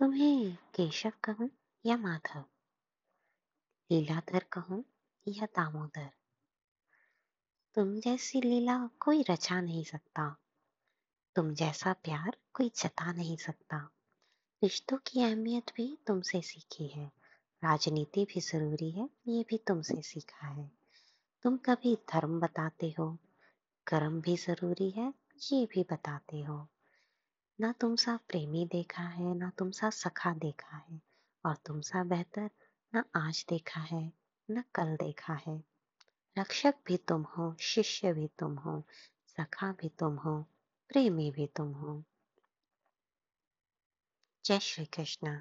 तुम्हें केशव कहूँ या माधव? लीलाधर कहूँ या दामोदर? तुम जैसी लीला कोई रचा नहीं सकता। तुम जैसा प्यार कोई जता नहीं सकता। रिश्तों की अहमियत भी तुमसे सीखी है। राजनीति भी ज़रूरी है, ये भी तुमसे सीखा है। तुम कभी धर्म बताते हो, कर्म भी ज़रूरी है, ये भी बताते हो। ना तुम सा प्रेमी देखा है, ना तुम सा सखा देखा है, और तुम सा बेहतर ना आज देखा है, न कल देखा है। रक्षक भी तुम हो, शिष्य भी तुम हो, सखा भी तुम हो, प्रेमी भी तुम हो। जय श्री कृष्ण।